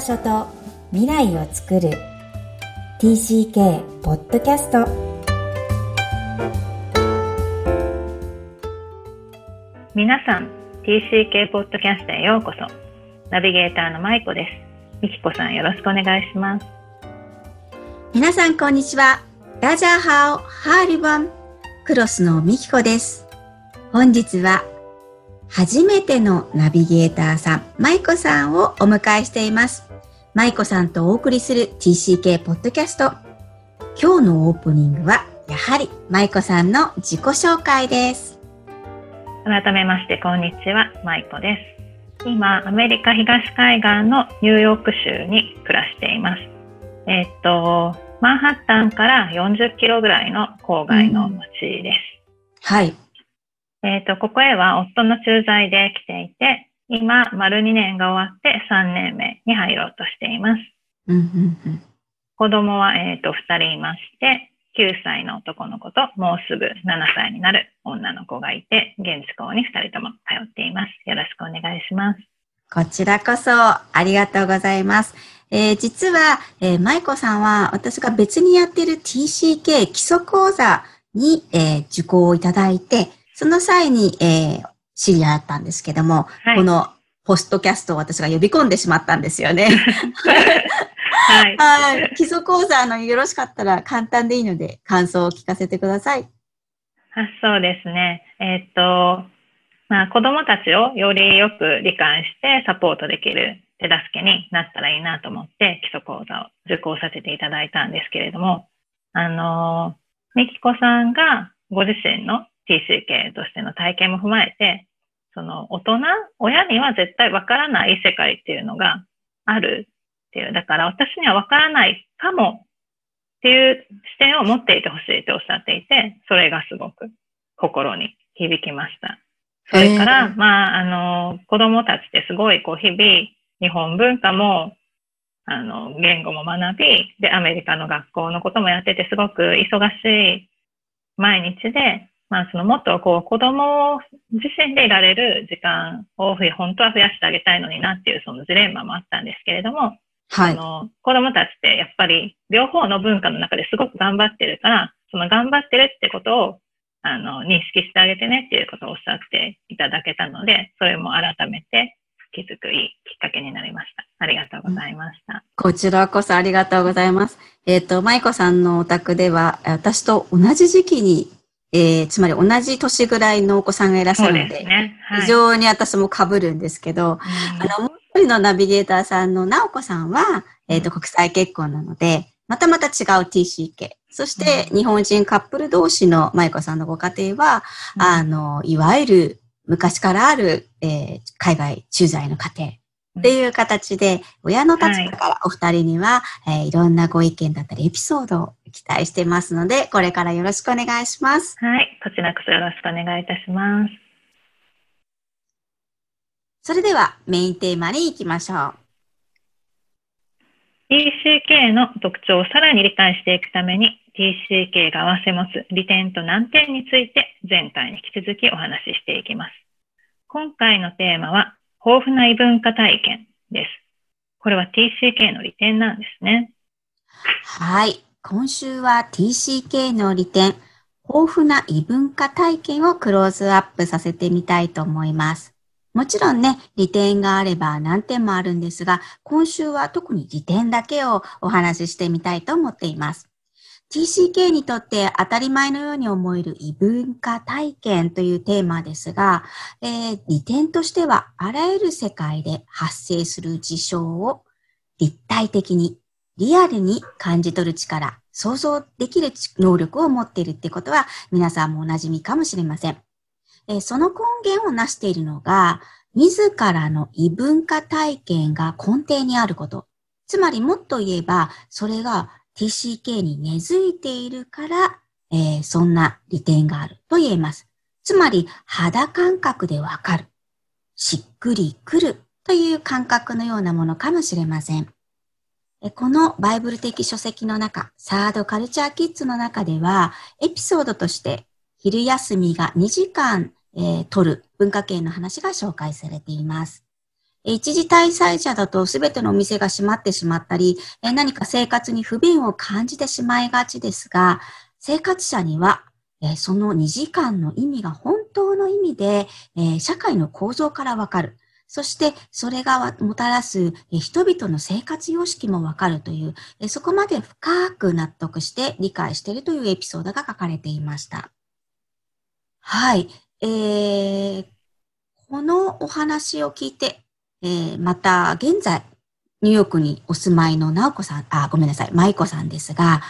場所と未来を作る。TCK ポッドキャスト皆さん TCK ポッドキャストへようこそ。ナビゲーターのまいこです。みきこさんよろしくお願いします。皆さんこんにちは。ラジャーハオハーリボンクロスのみきこです。本日は初めてのナビゲーターさん、舞子さんをお迎えしています。舞子さんとお送りする TCK ポッドキャスト。今日のオープニングは、やはり舞子さんの自己紹介です。改めまして、こんにちは、舞子です。今、アメリカ東海岸のニューヨーク州に暮らしています。えー、っと、マンハッタンから40キロぐらいの郊外の町です。うん、はい。えっ、ー、と、ここへは夫の駐在で来ていて、今、丸2年が終わって3年目に入ろうとしています。子供は、えっ、ー、と、2人いまして、9歳の男の子ともうすぐ7歳になる女の子がいて、現地校に2人とも通っています。よろしくお願いします。こちらこそありがとうございます。えー、実は、えー、舞子さんは私が別にやっている TCK 基礎講座に、えー、受講をいただいて、その際に、えー、知り合ったんですけども、はい、このポストキャストを私が呼び込んでしまったんですよね。はい。はい。基礎講座のよろしかったら簡単でいいので感想を聞かせてください。あそうですね。えー、っと、まあ子供たちをよりよく理解してサポートできる手助けになったらいいなと思って基礎講座を受講させていただいたんですけれども、あの、みきこさんがご自身の TCK としての体験も踏まえて、その大人、親には絶対わからない世界っていうのがあるっていう。だから私にはわからないかもっていう視点を持っていてほしいとおっしゃっていて、それがすごく心に響きました。それから、まあ、あの、子供たちってすごいこう日々日本文化もあの、言語も学び、で、アメリカの学校のこともやってて、すごく忙しい毎日で、まあ、そのもっとこう子供自身でいられる時間を本当は増やしてあげたいのになっていうそのジレンマもあったんですけれども、はい。あの、子供たちってやっぱり両方の文化の中ですごく頑張ってるから、その頑張ってるってことを、あの、認識してあげてねっていうことをおっしゃっていただけたので、それも改めて気づくいいきっかけになりました。ありがとうございました。こちらこそありがとうございます。えっ、ー、と、舞子さんのお宅では、私と同じ時期にえー、つまり同じ年ぐらいのお子さんがいらっしゃるので、でね。はい、非常に私も被るんですけど、うん、あの、もう一人のナビゲーターさんの直子さんは、えっ、ー、と、国際結婚なので、またまた違う TCK。そして、日本人カップル同士の舞子さんのご家庭は、うん、あの、いわゆる昔からある、えー、海外駐在の家庭。っていう形で、親の立場からお二人には、はい、えー、いろんなご意見だったりエピソードを期待してますので、これからよろしくお願いします。はい。こちらこそよろしくお願いいたします。それではメインテーマに行きましょう。TCK の特徴をさらに理解していくために TCK が合わせ持つ利点と難点について前回に引き続きお話ししていきます。今回のテーマは豊富な異文化体験です。これは TCK の利点なんですね。はい。今週は TCK の利点、豊富な異文化体験をクローズアップさせてみたいと思います。もちろんね、利点があれば何点もあるんですが、今週は特に利点だけをお話ししてみたいと思っています。TCK にとって当たり前のように思える異文化体験というテーマですが、えー、利点としてはあらゆる世界で発生する事象を立体的に、リアルに感じ取る力、想像できる能力を持っているってことは皆さんもお馴染みかもしれません。え、その根源を成しているのが、自らの異文化体験が根底にあること。つまりもっと言えば、それが TCK に根付いているから、えー、そんな利点があると言えます。つまり、肌感覚でわかる。しっくりくるという感覚のようなものかもしれません。このバイブル的書籍の中、サードカルチャーキッズの中では、エピソードとして昼休みが2時間、えー、取る文化系の話が紹介されています。一時滞在者だと全てのお店が閉まってしまったり、何か生活に不便を感じてしまいがちですが、生活者にはその2時間の意味が本当の意味で、社会の構造からわかる。そしてそれがもたらす人々の生活様式もわかるという、そこまで深く納得して理解しているというエピソードが書かれていました。はい。えー、このお話を聞いて、えー、また現在、ニューヨークにお住まいの直子さん、あ、ごめんなさい、舞子さんですが、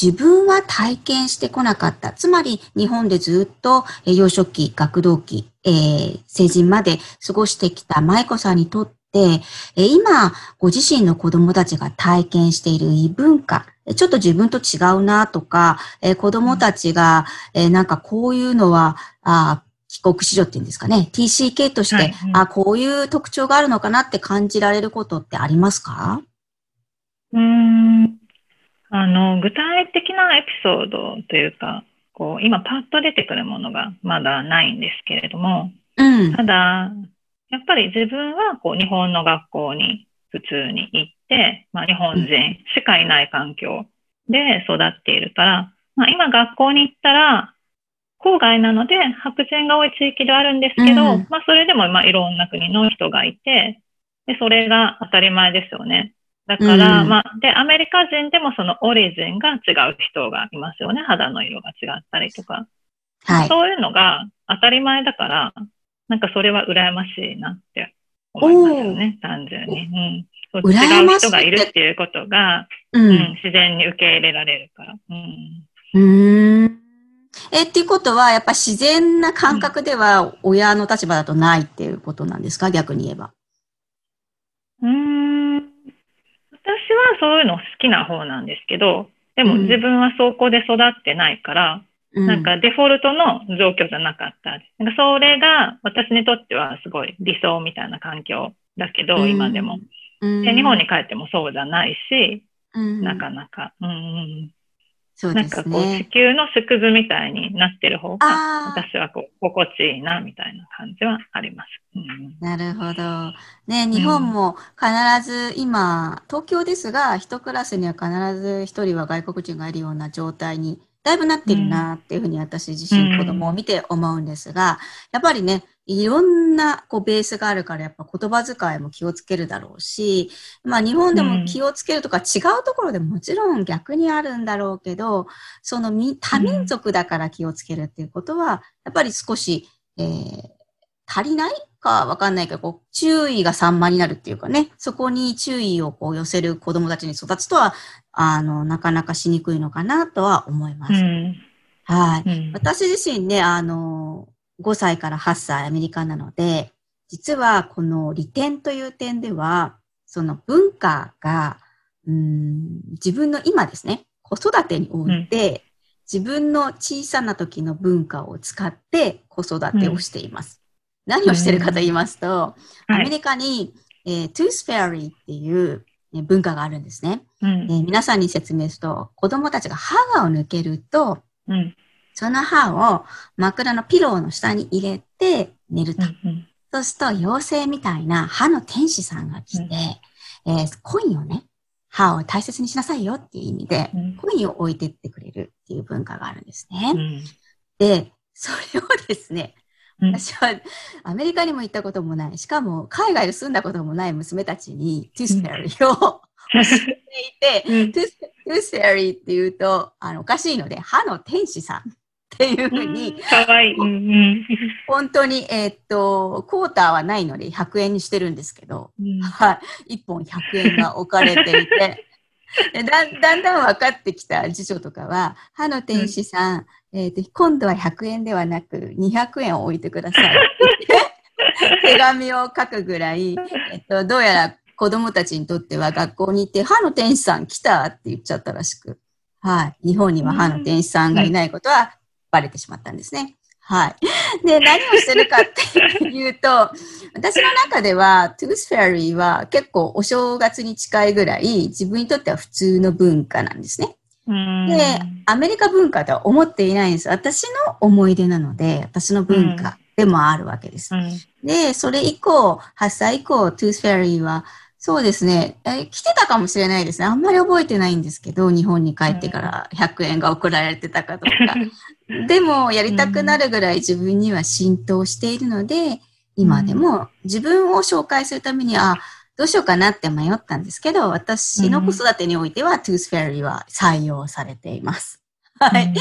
自分は体験してこなかった。つまり、日本でずっと幼少期、学童期、えー、成人まで過ごしてきた舞子さんにとって、え今、ご自身の子供たちが体験している異文化、ちょっと自分と違うなとか、え子供たちが、えなんかこういうのは、あ帰国子女っていうんですかね、TCK として、はいあ、こういう特徴があるのかなって感じられることってありますか？うん、あの、具体的なエピソードというか、こう、今パッと出てくるものがまだないんですけれども、うん、ただ、やっぱり自分はこう日本の学校に普通に行って、まあ、日本人しかいない環境で育っているから、まあ、今学校に行ったら郊外なので白人が多い地域ではあるんですけど、うん、まあそれでもまあいろんな国の人がいて、で、それが当たり前ですよね。だから、うん、まあ、で、アメリカ人でもそのオリジンが違う人がいますよね。肌の色が違ったりとか。はい。そういうのが当たり前だから、なんかそれは羨ましいなって思いますよね、単純に。うん。違う人がいるっていうことが、うん、うん、自然に受け入れられるから。うん。うんえ、っていうことは、やっぱ自然な感覚では親の立場だとないっていうことなんですか、逆に言えば。うん。私はそういうの好きな方なんですけど、でも自分はそこで育ってないから、うん、なんかデフォルトの状況じゃなかった。なんかそれが私にとってはすごい理想みたいな環境だけど、うん、今でも、うん、で。日本に帰ってもそうじゃないし、なかなか。うんそうですね。なんかこう、地球の縮図みたいになってる方が、私はこう、心地いいな、みたいな感じはあります。うん、なるほど。ね、日本も必ず今、東京ですが、一クラスには必ず一人は外国人がいるような状態にだいぶなってるなっていうふうに私自身子供を見て思うんですが、やっぱりね、いろんなこうベースがあるからやっぱ言葉遣いも気をつけるだろうし、まあ日本でも気をつけるとか違うところでもちろん逆にあるんだろうけど、その多民族だから気をつけるっていうことは、やっぱり少し、えー、足りないかわかんないけど、こう、注意が散漫になるっていうかね、そこに注意をこう寄せる子供たちに育つとは、あの、なかなかしにくいのかなとは思います。うん、はい、うん、私自身ね、あの、5歳から8歳アメリカなので、実はこの利点という点では、その文化が、うん、自分の今ですね、子育てにおいて、うん、自分の小さな時の文化を使って子育てをしています。うん、何をしてるかと言いますと、うん、アメリカに、えー、 Tooth Fairy っていう文化があるんですね、うん、皆さんに説明すると、子供たちが歯を抜けると、その歯を枕の pillow の下に入れて寝ると。うんうん、そうすると、妖精みたいな歯の天使さんが来て、うん、えー、コインをね、歯を大切にしなさいよっていう意味で、うん、コインを置いてってくれるっていう文化があるんですね。うん、で、それをですね、私はアメリカにも行ったこともない、しかも海外で住んだこともない娘たちに Tooth Fairy を教えていて、トゥースフェリーって言うとあのおかしいので、歯の天使さん。っていうふうに、かわいい。本当に、えー、っと、クォーターはないので100円にしてるんですけど、うん、はい。1本100円が置かれていて、だ だんだん分かってきた辞書とかは、歯の天使さん、うん、えー、今度は100円ではなく200円を置いてください。手紙を書くぐらい、えっと、どうやら子供たちにとっては学校に行って歯の天使さん来たって言っちゃったらしく、はい。日本には歯の天使さんがいないことはバレてしまったんですね。はい。で、何をしてるかっていうと、私の中では、 Tooth Fairy は結構お正月に近いぐらい自分にとっては普通の文化なんですね。で、アメリカ文化とは思っていないんです。私の思い出なので、私の文化でもあるわけです。うん。で、それ以降、8歳以降、 Tooth Fairy は、そうですね、え来てたかもしれないですね。あんまり覚えてないんですけど、日本に帰ってから100円が送られてたかとか。でも、やりたくなるぐらい自分には浸透しているので、今でも自分を紹介するために、あ、どうしようかなって迷ったんですけど、私の子育てにおいては、 Tooth Fairy は採用されています。はい。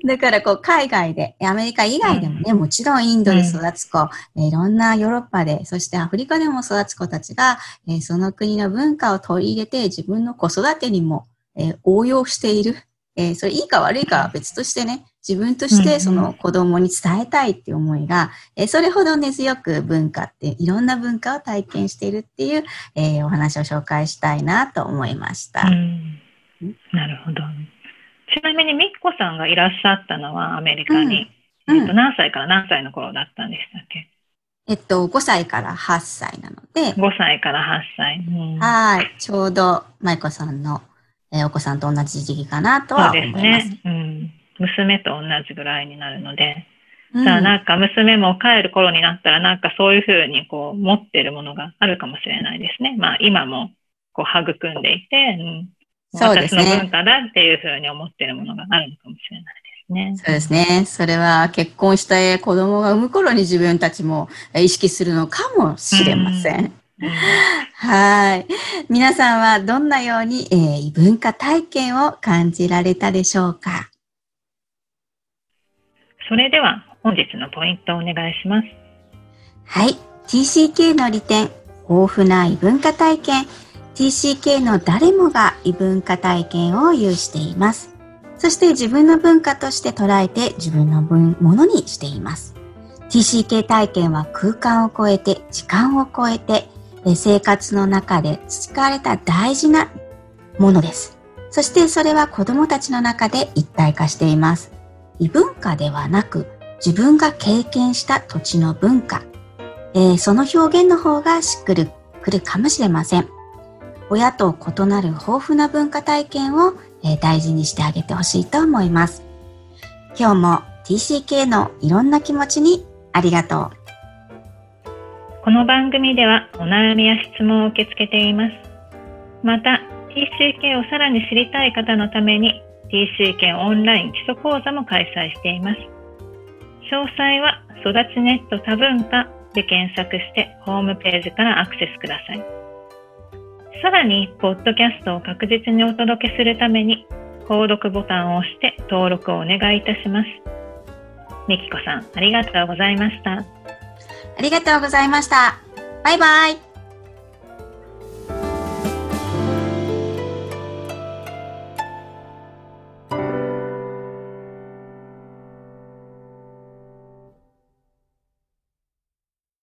だからこう海外で、アメリカ以外でもね、もちろんインドで育つ子、えーいろんなヨーロッパで、そしてアフリカでも育つ子たちが、えーその国の文化を取り入れて自分の子育てにも、えー応用している。えーそれいいか悪いかは別としてね、自分としうんうんてその子供に伝えたいっていう思いが、えーそれほど根強く文化って、いろんな文化を体験しているっていう、えーお話を紹介したいなと思いました。うんなるほど。ちなみに、みっこさんがいらっしゃったのはアメリカに、うんうんえっと、何歳から何歳の頃だったんでしたっけ？えっと、5歳から8歳なので、?5 歳から8歳。うんはい。ちょうど、舞子さんの、えーお子さんと同じ時期かなとそうは思いですます。ね。うん。娘と同じぐらいになるので、うんじゃあなんか娘も帰る頃になったらなんかそういうふうにこう持ってるものがあるかもしれないですね。まあ今もこう育んでいて、うん、そうですね私の文化だっていうふうに思ってるものがあるのかもしれないですね。そうですね。それは結婚して子供が産む頃に自分たちもえー意識するのかもしれません。うんはい。皆さんはどんなように、えー異文化体験を感じられたでしょうか？それでは本日のポイントをお願いします。はい。TCK の利点、豊富な異文化体験。TCK の誰もが異文化体験を有しています。そして自分の文化として捉えて自分のものにしています。TCK 体験は空間を超えて、時間を超えて、生活の中で培われた大事なものです。そしてそれは子供たちの中で一体化しています。異文化ではなく、自分が経験した土地の文化、えーその表現の方がしっくりくるかもしれません。親と異なる豊富な文化体験を、えー大事にしてあげてほしいと思います。今日も TCK のいろんな気持ちにありがとう。この番組ではお悩みや質問を受け付けています。また、TCK をさらに知りたい方のために TCK オンライン基礎講座も開催しています。詳細は育ちネット多文化で検索してホームページからアクセスください。さらに、ポッドキャストを確実にお届けするために、購読ボタンを押して登録をお願いいたします。みきこさん、ありがとうございました。ありがとうございました。バイバイ。